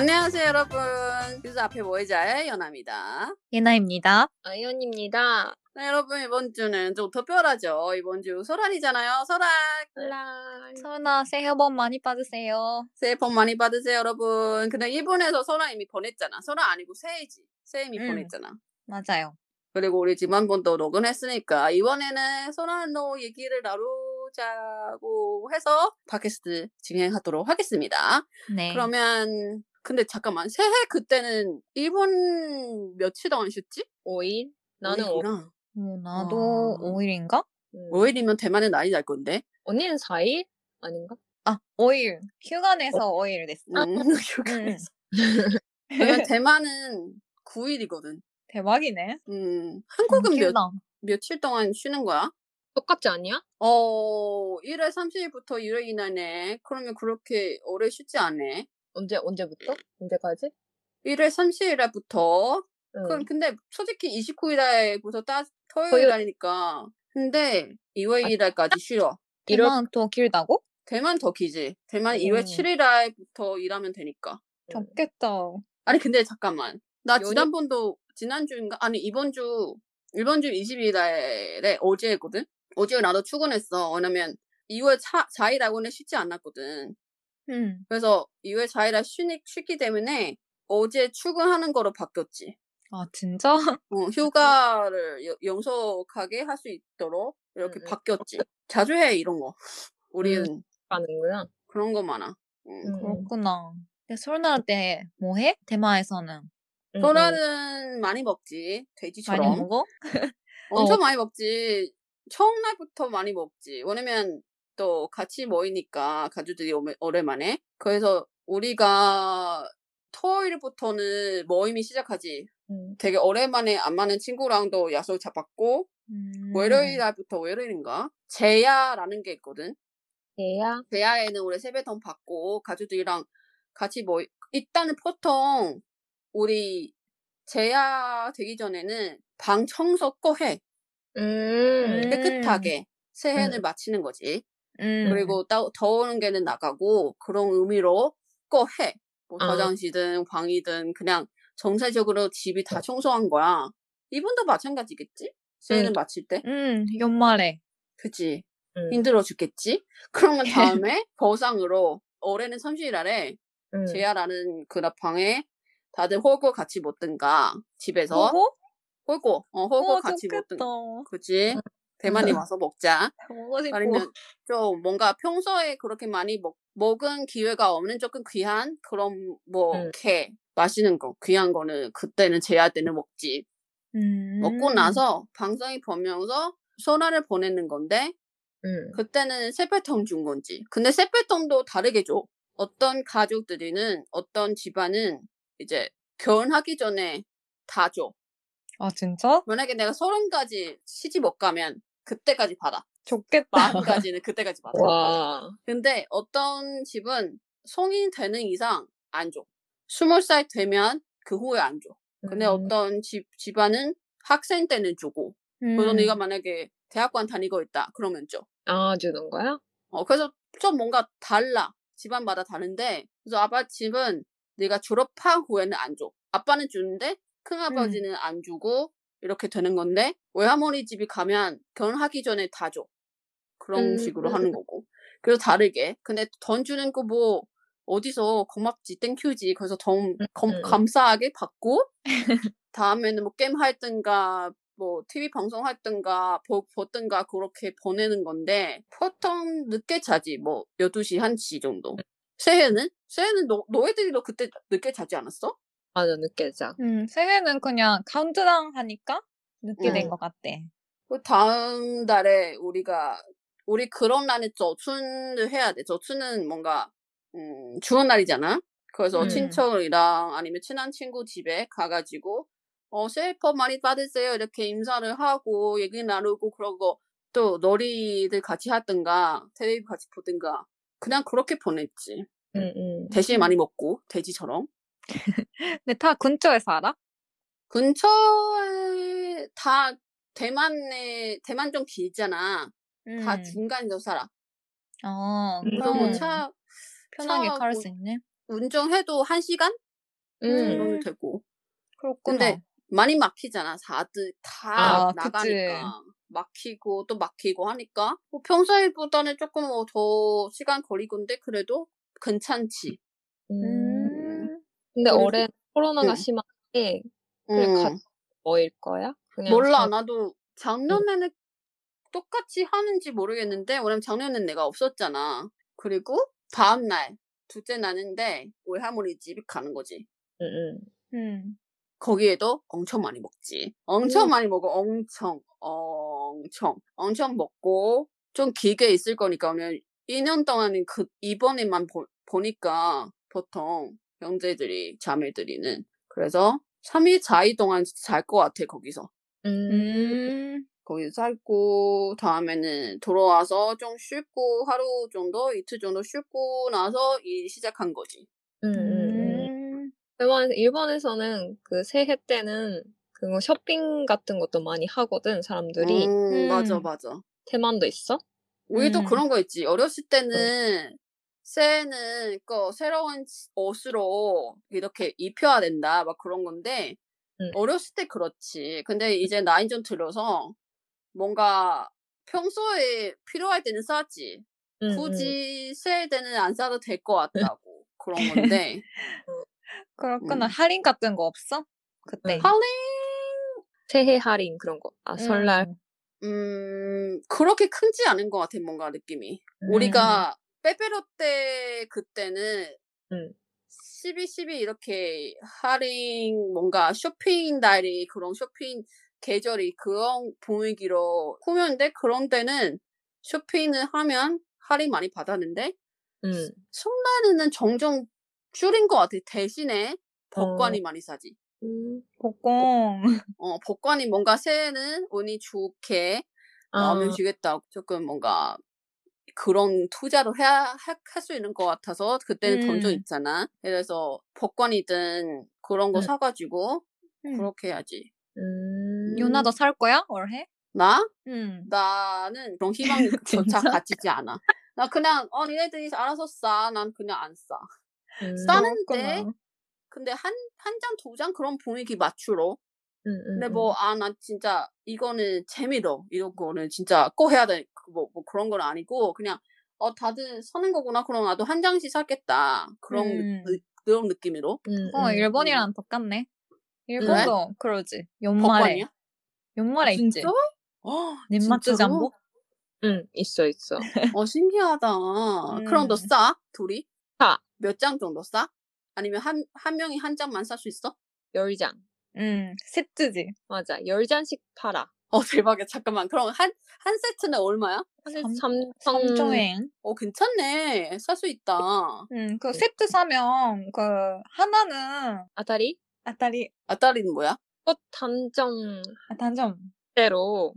안녕하세요, 여러분. 기숙사 앞에 모이자의 연아입니다. 예나입니다. 아이언입니다. 네, 여러분 이번 주는 좀 특별하죠. 이번 주 설날이잖아요. 설날 라 설나 새해 복 많이 받으세요. 새해 복 많이 받으세요, 여러분. 근데 일본에서 설날 이미 보냈잖아. 설날 아니고 새해지. 새해 이미 음. 보냈잖아. 맞아요. 그리고 우리 지난번도 녹음했으니까 이번에는 소나노 얘기를 나누 자고 해서 팟캐스트 진행하도록 하겠습니다. 네. 그러면 근데 잠깐만 새해 그때는 일본 며칠 동안 쉬었지? 5일? 나는 5일. 오일이구나. 어, 나도 와. 5일인가? 음. 5일이면 대만은 난리 날 건데. 언니는 4일? 아닌가? 아, 5일. 휴가 내서 5일 됐어. 음, 휴가에서. 그러면 대만은 9일이거든. 대박이네. 음, 한국은 몇. 며칠 동안 쉬는 거야? 똑같지 않냐? 어, 1월 30일부터 1월 이날네. 그러면 그렇게 오래 쉬지 않네. 언제 언제부터? 언제까지? 1월 30일부터. 응. 그럼 근데 솔직히 29일부터 따 토요일. 날이니까. 근데 2월 1일까지 쉬어. 대만 더 길다고? 대만 더 기지. 대만 음. 2월 7일부터 일하면 되니까. 덥겠다. 아니 근데 잠깐만. 나 요리- 지난번도 지난주인가? 아니 이번 주 이번 주 22일에 어제거든. 어제 나도 출근했어. 왜냐면 2월 4, 4일 하고는 쉬지 않았거든. 응. 그래서 2월 4일에 쉬니, 쉬기 때문에 어제 출근하는 거로 바뀌었지. 아, 진짜? 어, 휴가를 여- 영속하게 할 수 있도록 이렇게 음, 음. 바뀌었지. 자주 해 이런 거. 우리는 가는구나. 그런 거 많아. 음. 음. 그렇구나. 근데 설날 때뭐 해? 대만에서는 응, 설날은 많이 먹지. 많이 돼지처럼. 먹어? 엄청 많이 먹지. 처음 날부터 많이 먹지. 왜냐면 또 같이 모이니까 가족들이 오랜만에. 그래서 우리가 토요일부터는 모임이 시작하지. 응. 되게 오랜만에 안 맞는 친구랑도 약속 잡았고 음. 월요일 날부터 월요일인가 제야라는 게 있거든. 얘야. 제야에는 우리 세배돈 받고 가족들이랑 같이 모이 일단은 보통 우리 제야 되기 전에는 방 청소 꼭 해. 음. 깨끗하게 새해를 음. 마치는 거지. 음. 그리고 따, 더우는 게는 나가고 그런 의미로 꼭 해. 뭐 아. 화장실이든 방이든 그냥 정세적으로 집이 다 청소한 거야. 이분도 마찬가지겠지? 새해를 응. 마칠 때? 음, 연말에. 그치? 응. 힘들어 죽겠지? 그러면 다음에 보상으로 올해는 30일 아래 응. 제야라는 그 방에 다들 홀고 같이 먹든가 집에서 먹어? 홀고 어 홀고 어, 같이 좋겠다. 먹든 그치? 대만에 와서 먹자. 먹고 싶고. 아니면 좀 뭔가 평소에 그렇게 많이 먹, 먹은 기회가 없는 조금 귀한 그런 뭐 음. 게 맛있는 거 귀한 거는 그때는 제야 때는 먹지. 음. 먹고 나서 방송이 보면서 소나를 보내는 건데 응. 그때는 세뱃돈 준 건지. 근데 세뱃돈도 다르게 줘. 어떤 가족들이는 어떤 집안은 이제 결혼하기 전에 다 줘. 아, 진짜? 만약에 내가 서른 까지 시집 못 가면 그때까지 받아. 좋겠다. 마흔까지는 그때까지 받아. 와. 근데 어떤 집은 성인 되는 이상 안 줘. 스물 살 되면 그 후에 안 줘. 근데 음. 어떤 집, 집안은 학생 때는 주고. 음. 그래서 네가 만약에 대학관 다니고 있다. 그러면 줘. 아 주는 거야? 어, 그래서 좀 뭔가 달라. 집안마다 다른데. 그래서 아빠 집은 네가 졸업한 후에는 안 줘. 아빠는 주는데 큰아버지는 안 주고 이렇게 되는 건데 외할머니 집이 가면 결혼하기 전에 다 줘. 그런 음. 식으로 하는 거고. 그래서 다르게. 근데 돈 주는 거 뭐 어디서 고맙지, thank you지. 그래서 돈 검- 음. 감사하게 받고 다음에는 뭐 게임 할든가 뭐 TV 방송 할든가 보, 보든가 그렇게 보내는 건데 보통 늦게 자지 뭐 12시 1시 정도 새해는? 새해는 너, 너희들도 그때 늦게 자지 않았어? 맞아 늦게 자. 음, 새해는 그냥 카운트다운 하니까 늦게 된 음. 것 같대. 그 다음 달에 우리가 우리 그런 날에 저춘을 해야 돼. 저춘은 뭔가 음, 주원 날이잖아. 그래서 음. 친척이랑 아니면 친한 친구 집에 가가지고 어 새해 복 많이 받으세요 이렇게 인사를 하고 얘기 나누고 그러고 또 놀이들 같이 하든가 텔레비 같이 보든가 그냥 그렇게 보냈지. 응, 응. 대신 많이 먹고 돼지처럼. 근데 다 근처에 살아? 근처에 다 대만에 대만 좀 길잖아. 다 음. 중간에서 살아. 아, 음. 그래서 그럼 뭐차 편하게 차하고 갈수 있네. 운전해도 한 시간 응. 정도면 음. 되고. 그렇구나. 근데 많이 막히잖아. 다들 다 아, 나가니까 막히고 또 막히고 하니까 뭐 평소에보다는 조금 뭐 더 시간 걸리건데 그래도 괜찮지. 음. 음. 근데 올해 코로나가 응. 심한데 그래, 음. 가- 뭐일 거야? 그냥 몰라 서- 나도 작년에는 똑같이 하는지 모르겠는데 왜냐면 작년엔 내가 없었잖아. 그리고 다음 날 둘째 날인데 외할머니 집에 가는 거지. 응, 응. 음. 거기에도 엄청 많이 먹지. 엄청 음. 많이 먹어. 엄청, 엄청, 엄청 먹고 좀 길게 있을 거니까 오늘 2년 동안은 그 이번에만 보, 보니까 보통 형제들이 자매들이는 그래서 3일 4일 동안 잘 것 같아 거기서. 음. 음. 거기서 살고 다음에는 돌아와서 좀 쉬고 하루 정도 이틀 정도 쉬고 나서 일 시작한 거지. 응. 음. 일본, 일본에서는 그 새해 때는 그거 쇼핑 같은 것도 많이 하거든, 사람들이. 음, 맞아 음. 맞아. 대만도 있어? 우리도 음. 그런 거 있지. 어렸을 때는 새해는 그 새로운 옷으로 이렇게 입혀야 된다 막 그런 건데 음. 어렸을 때 그렇지. 근데 이제 나이 좀 들어서 뭔가 평소에 필요할 때는 사지. 응, 응. 굳이 새해 때는 안 사도 될 것 같다고 그런 건데 그렇구나. 음. 할인 같은 거 없어? 그때. 응. 할인 새해 할인 그런 거. 아, 설날. 음. 음 그렇게 크지 않은 것 같아 뭔가 느낌이. 음. 우리가 빼빼로 때 그때는 응. 12, 12 이렇게 할인 뭔가 쇼핑 날이 그런 쇼핑 계절이 그런 분위기로 꾸몄는데 그런 때는 쇼핑을 하면 할인 많이 받았는데 응. 설날에는 점점 줄인 것 같아. 대신에 복권이 많이 사지. 음. 복공. 어, 복권이 뭔가 새해는 운이 좋게 나오면 아, 주겠다고 조금 뭔가 그런 투자를 해야 할 수 있는 것 같아서 그때는 음. 있잖아. 그래서 복권이든 그런 거 음. 사가지고 음. 그렇게 해야지. 음. 유나도 살 거야? 올해? 나? 응. 나는 그런 희망조차? 가지지 않아. 나 그냥 어 니네들이 알아서 싸. 난 그냥 안 싸. 음. 싸는데 그렇구나. 근데 한 한 장 두 장 그런 분위기 맞추러. 근데 응. 뭐아 나 진짜 이거는 재미로 이런 거는 진짜 꼭 해야 돼. 뭐, 뭐 그런 건 아니고 그냥 어 다들 사는 거구나. 그럼 나도 한 장씩 사겠다. 그런 느- 음. 느- 그런 느낌으로. 응, 어, 응. 일본이랑 똑같네. 일본도 그러지. 연말에. 복권이야? 연말에 있지. 진짜? 어, 넷마트 진짜로? 잠보? 응, 있어, 있어. 어 신기하다. 그럼 너 음. 싸? 둘이? 싸. 몇장 정도 싸? 아니면 한, 한 명이 한 장만 살 수 있어? 열 장. 응. 세트지. 맞아. 열 장씩 팔아. 어 대박이야. 잠깐만. 그럼 한, 한 세트는 얼마야? 근데 삼- 삼조행. 어 괜찮네. 살 수 있다. 응. 그 세트 사면 그 하나는 아다리 아따리 아따리는 뭐야? 꽃 단정대로 아, 단점.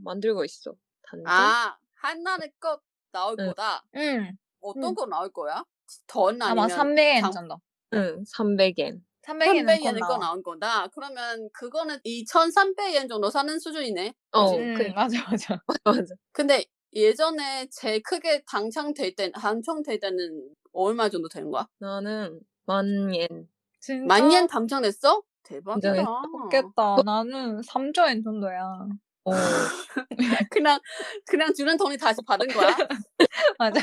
만들고 있어. 단정? 아 하나는 것 나올 응. 거다. 응. 어떤 응. 거 나올 거야? 던 아마 아니면 300엔 장- 정도. 응, 300엔. 300엔은 300엔은 거 나와. 나올 거다. 그러면 그거는 2,300엔 정도 사는 수준이네. 어, 그치? 응, 그래. 맞아, 맞아. 맞아. 근데 예전에 제일 크게 당첨될 때 당첨될 때는 얼마 정도 되는 거야? 나는 만 엔. 진짜? 만년 당첨됐어? 대박이다. 좋겠다. 나는 3조엔 정도야. 어, 그냥 그냥 주는 돈이 다시 받은 거야? 맞아.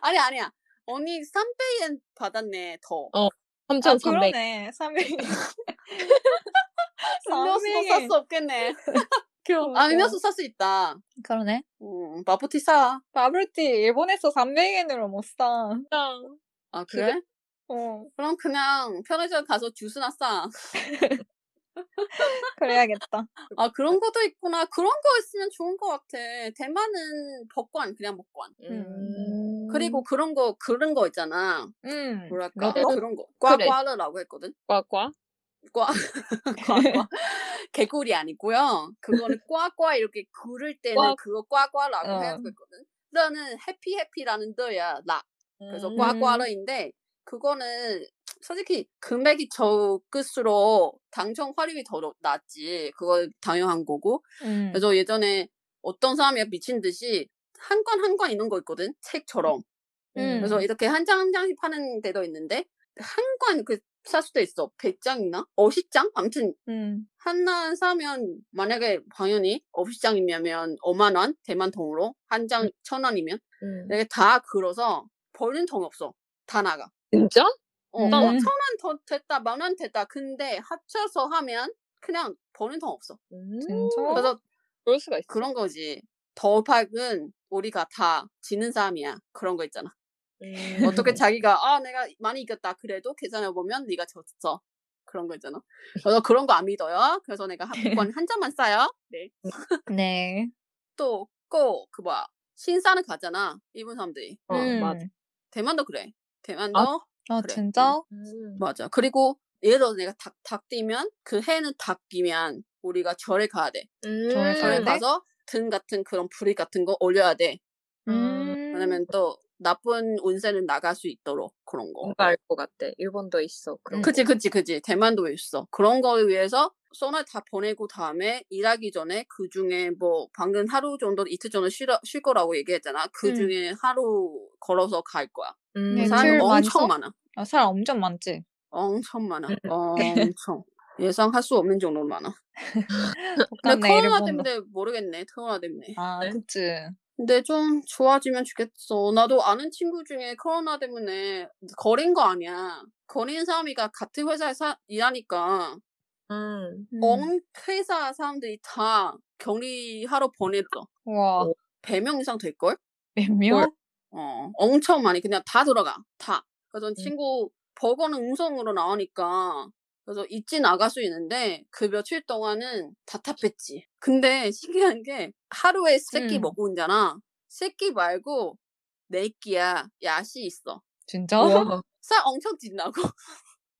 아니 아니야. 언니 300엔 받았네 더. 어, 아, 3,300. 그러네. 300엔. 음료수도 살 수 없겠네. 아 음료수 살 수 있다. 그러네. 음, 마포티 사. 바블티 일본에서 300엔으로 못 사. 아 그래? 어, 그럼 그냥 편의점 가서 주스나 싸. 그래야겠다. 아 그런 것도 있구나. 그런 거 있으면 좋은 것 같아. 대만은 복권 그냥 복권. 음. 그리고 그런 거 그런 거 있잖아. 음. 뭐랄까 로또? 그런 거 그래. 꽈꽈르라고 했거든. 꽈꽈? 꽈 꽈 꽈 개꿀이 아니고요. 그거는 꽈꽈 이렇게 구를 때는 꽈- 그거 꽈꽈라고 어. 해서 했거든. 너는 해피 해피라는 뜻이야 나. 그래서 음. 꽈꽈르인데 그거는 솔직히 금액이 적을수록 당첨 확률이 더 낮지. 그거 당연한 거고. 음. 그래서 예전에 어떤 사람이 미친 듯이 한 권 한 권 있는 거 있거든. 책처럼. 음. 그래서 이렇게 한 장 한 장씩 파는 데도 있는데 한 권 그 살 수도 있어. 100장이나? 50장? 아무튼 음. 하나 사면 만약에 당연히 50장이면 5만 원 대만 통으로 한 장 천 원이면 음. 이게 다 걸어서 버는 통 없어. 다 나가. 진짜? 어, 음. 천원 더 됐다, 만 원 됐다. 근데 합쳐서 하면 그냥 버는 통 없어. 음. 진짜? 그래서 그럴 수가 있어. 그런 거지. 더박은 우리가 다 지는 사람이야. 그런 거 있잖아. 음. 어떻게 자기가 아 내가 많이 이겼다 그래도 계산해 보면 네가 졌어. 그런 거 있잖아. 그래서 그런 거 안 믿어요. 그래서 내가 한번 한 잔만 싸요. 네. 네. 또 꼭 그 뭐야 신사는 가잖아. 일본 사람들이. 어, 음. 맞아. 대만도 그래. 대만도 아, 그래. 진짜? 음. 맞아. 그리고 예를 들어 내가 닭, 닭 뛰면 그 해는 닭 뛰면 우리가 절에 가야 돼. 음. 절에 네. 가서 등 같은 그런 불이 같은 거 올려야 돼. 음. 왜냐면 또 나쁜 운세는 나갈 수 있도록 그런 거. 뭔가 알 것 같아. 일본도 있어. 그런 거. 그치 그치 그치 대만도 있어. 그런 거를 위해서 소나 다 보내고 다음에 일하기 전에 그 중에 뭐 방금 하루 정도 이틀 정도 쉬, 쉴 거라고 얘기했잖아. 그 음. 중에 하루 걸어서 갈 거야. 음. 많이 엄청 서? 많아. 아, 사람 엄청 많지? 엄청 많아. 음. 엄청. 예상 할 수 없는 정도로 많아. 근데 똑같네, 코로나 일본도. 때문에 모르겠네. 코로나 때문에. 아, 네. 그치. 근데 좀 좋아지면 좋겠어. 나도 아는 친구 중에 코로나 때문에 거린 거 아니야. 거린 사람이가 같은 회사에 사, 일하니까 음. 음. 온 회사 사람들이 다 격리하러 보냈어. 와, 100명 이상 될걸? 몇 명? 어, 엄청 많이 그냥 다 들어가. 다. 그래서 음. 친구 버거는 음성으로 나오니까 그래서 있지 나갈 수 있는데 그 며칠 동안은 답답했지. 근데 신기한 게 하루에 세끼 음. 먹고 온잖아. 세끼 말고 네 끼야 야시 있어. 진짜? 우와. 살 엄청 찐다고.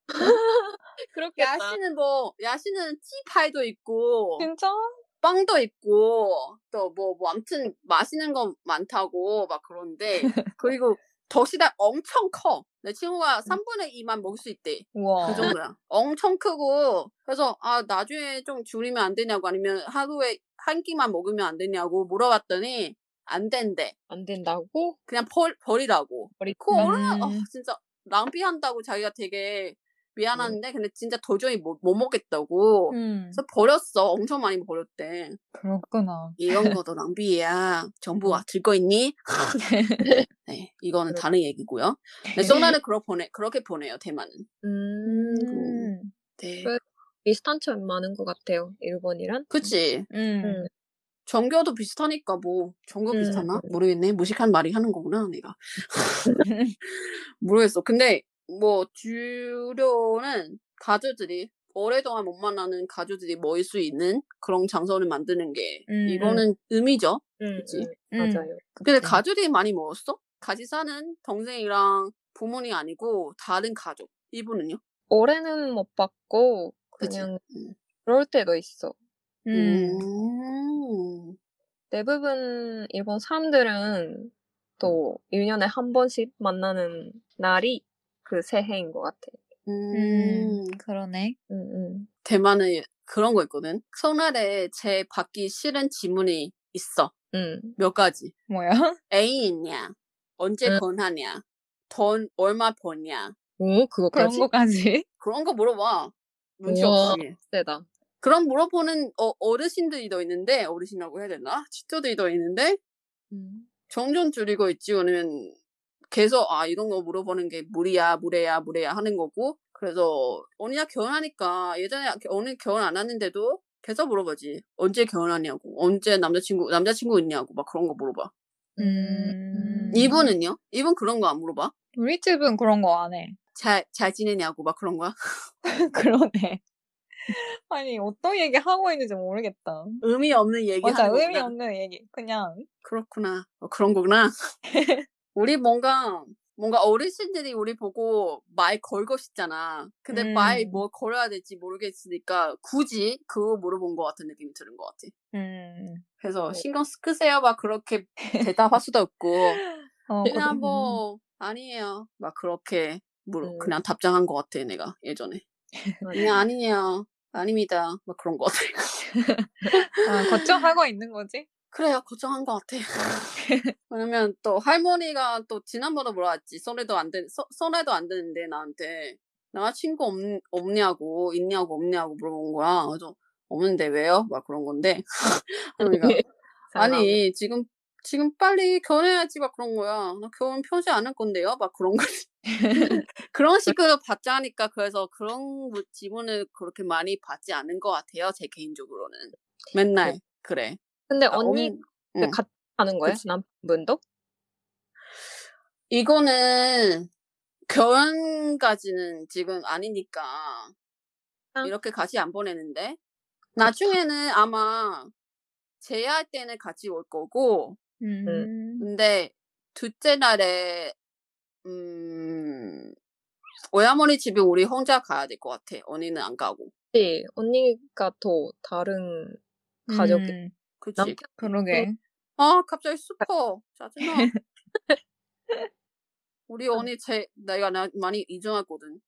그렇겠다. 야시는 뭐 야시는 찌파이도 있고 진짜? 빵도 있고 또 뭐뭐 아무튼 맛있는 거 많다고 막 그런데 그리고 덕시다 엄청 커. 내 친구가 3분의 2만 먹을 수 있대. 우와. 그 정도야. 엄청 크고 그래서 아 나중에 좀 줄이면 안 되냐고 아니면 하루에 한 끼만 먹으면 안 되냐고 물어봤더니 안 된대. 안 된다고? 그냥 벌, 버리라고. 버리. 그 얼마나 어, 음. 진짜 낭비한다고 자기가 되게 미안한데 근데 진짜 도저히 못, 못 먹겠다고. 음, 그래서 버렸어. 엄청 많이 버렸대. 그렇구나. 이런 것도 낭비야. 정부가 들고 있니? 네, 이거는 그렇- 다른 얘기고요. 네, 소나를 그러 보내, 그렇게 보내요, 대만은. 음. 음, 네. 그- 비슷한 점 많은 것 같아요. 일본이란. 그치. 음, 음. 종교도 비슷하니까 뭐, 종교 음. 비슷하나? 모르겠네. 무식한 말이 하는 거구나, 내가. 모르겠어. 근데, 뭐, 주로는 가족들이, 오랫동안 못 만나는 가족들이 모일 수 있는 그런 장소를 만드는 게, 음, 이거는 의미죠. 음, 그치. 음, 음. 맞아요. 근데 그치. 가족들이 많이 모였어? 같이 사는 동생이랑 부모님 아니고 다른 가족. 이분은요? 올해는 못 봤고 그치? 그냥 음. 그럴 때도 있어. 음, 음. 대부분 일본 사람들은 또 1년에 한 번씩 만나는 날이 그 새해인 것 같아. 음. 음, 그러네. 음, 음. 대만은 그런 거 있거든. 설날에 제 받기 싫은 질문이 있어. 음. 몇 가지. 뭐야? 애인 있냐? 언제 음. 결혼하냐? 돈 얼마 버냐? 오, 그런 그거까지? 거까지? 그런 거 물어봐. 눈치. 없이. 세다. 그런 물어보는 어, 어르신들이 더 있는데 어르신이라고 해야 되나? 지도들이 더 있는데 음. 점점 줄이고 있지. 왜냐면 계속 아 이런 거 물어보는 게 무리야 무례야 무례야 하는 거고 그래서 언니가 결혼하니까 예전에 언니 결혼 안 하는데도 계속 물어보지 언제 결혼하냐고 언제 남자친구 남자친구 있냐고 막 그런 거 물어봐 음. 이분은요 이분 그런 거 안 물어봐 우리 집은 그런 거 안 해. 잘 잘 지내냐고 막 그런 거야 그러네. 아니, 어떤 얘기 하고 있는지 모르겠다. 의미 없는 얘기 맞아, 의미 거구나 없는 얘기. 그냥. 그렇구나 어, 그런 거구나 우리 뭔가 뭔가 어르신들이 우리 보고 말 걸고 싶잖아. 근데 음. 말뭐 걸어야 될지 모르겠으니까 굳이 그거 물어본 것 같은 느낌이 드는 것 같아. 음. 그래서 네. 신경 쓰세요 막 그렇게 대답할 수도 없고 어, 그냥 음. 뭐 아니에요 막 그렇게 물어 음. 그냥 답장한 것 같아 내가 예전에 그냥 아니에요 아닙니다 막 그런 것 같아. 아, 걱정하고 있는 거지? 그래요 걱정한 것 같아. 왜냐면 또 할머니가 또 지난번에 물어봤지 손에도 안 되, 소- 손에도 안 되는데 나한테 나 친구 없, 없냐고 있냐고 없냐고 물어본 거야. 그래서 없는데 왜요? 막 그런 건데 할머니가 아니 지금 지금 빨리 결혼해야지 막 그런 거야. 나 결혼 편지 안할 건데요? 막 그런 거지. 그런 식으로 받자니까 그래서 그런 뭐 지문을 그렇게 많이 받지 않은 것 같아요. 제 개인적으로는 맨날 그래. 근데 아, 언니 없- 그 응. 같이 하는 거예요? 그치. 남편분도? 이거는 결혼까지는 지금 아니니까 아. 이렇게 같이 안 보내는데 나중에는 아마 제할 때는 같이 올 거고 음. 근데 둘째 날에 음 외할머니 집에 우리 혼자 가야 될 것 같아. 언니는 안 가고. 네, 언니가 더 다른 가족이 음, 그치? 남편 그러게. 아 갑자기 슬퍼. 짜증나. 우리 언니 제 내가 나 많이 이중했거든.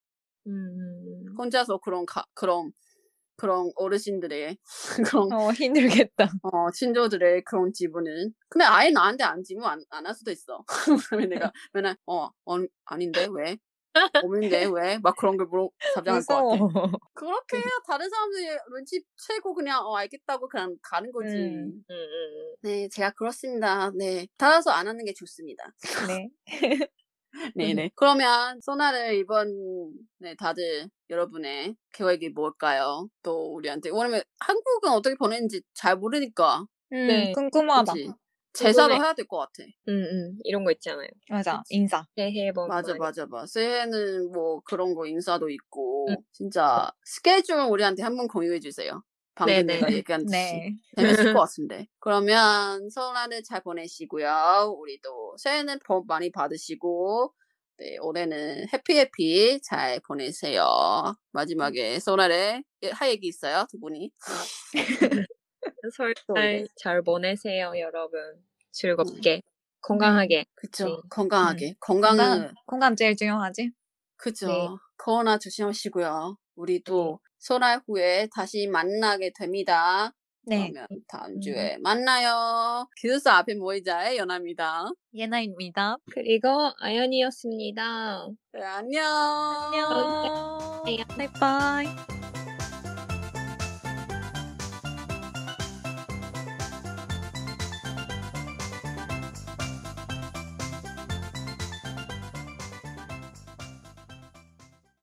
음, 혼자서 그런 가, 그런 그런 어르신들의 그런 어, 힘들겠다. 어, 친조들의 그런 지분은. 근데 아예 나한테 안 지면 안, 안 할 수도 있어. 그러면 내가 맨날, 어, 어, 아닌데, 왜? 없는데, 왜? 막 그런 걸 물어, 답장할 것 같아. 그렇게 해야 다른 사람들이 눈치 채고 그냥, 어, 알겠다고 그냥 가는 거지. 음. 음, 음. 네, 제가 그렇습니다. 네. 따라서 안 하는 게 좋습니다. 네. 네네. 그러면, 소나를 이번, 네, 다들 여러분의 계획이 뭘까요? 또 우리한테. 왜냐면 한국은 어떻게 보내는지 잘 모르니까. 음, 네. 궁금하다. 그치? 제사도 해야 될 것 같아. 음, 음. 이런 거 있잖아요. 맞아, 그치. 인사. 새해 복 맞아, 많이 맞아, 맞아. 새해는 뭐 그런 거 인사도 있고, 음. 진짜 스케줄 우리한테 한번 공유해 주세요. 방금 네네. 내가 얘기한 듯이. 네. 재밌을 것 같은데. 그러면 설날을 잘 보내시고요. 우리도 새해는 복 많이 받으시고, 네, 올해는 해피해피 잘 보내세요. 마지막에 설날에 할 얘기 있어요, 두 분이? 설날 네. 잘 보내세요, 여러분. 즐겁게, 건강하게. 그쵸. 네. 건강하게. 건강은, 건강, 건강 제일 중요하지. 그죠. 네. 코로나 조심하시고요. 우리도 설날 후에 다시 만나게 됩니다. 네. 그러면 다음 음. 주에 만나요. 기숙사 앞에 모이자의 연아입니다. 예나입니다. 그리고 아연이었습니다. 네, 안녕. 안녕. 바이바이.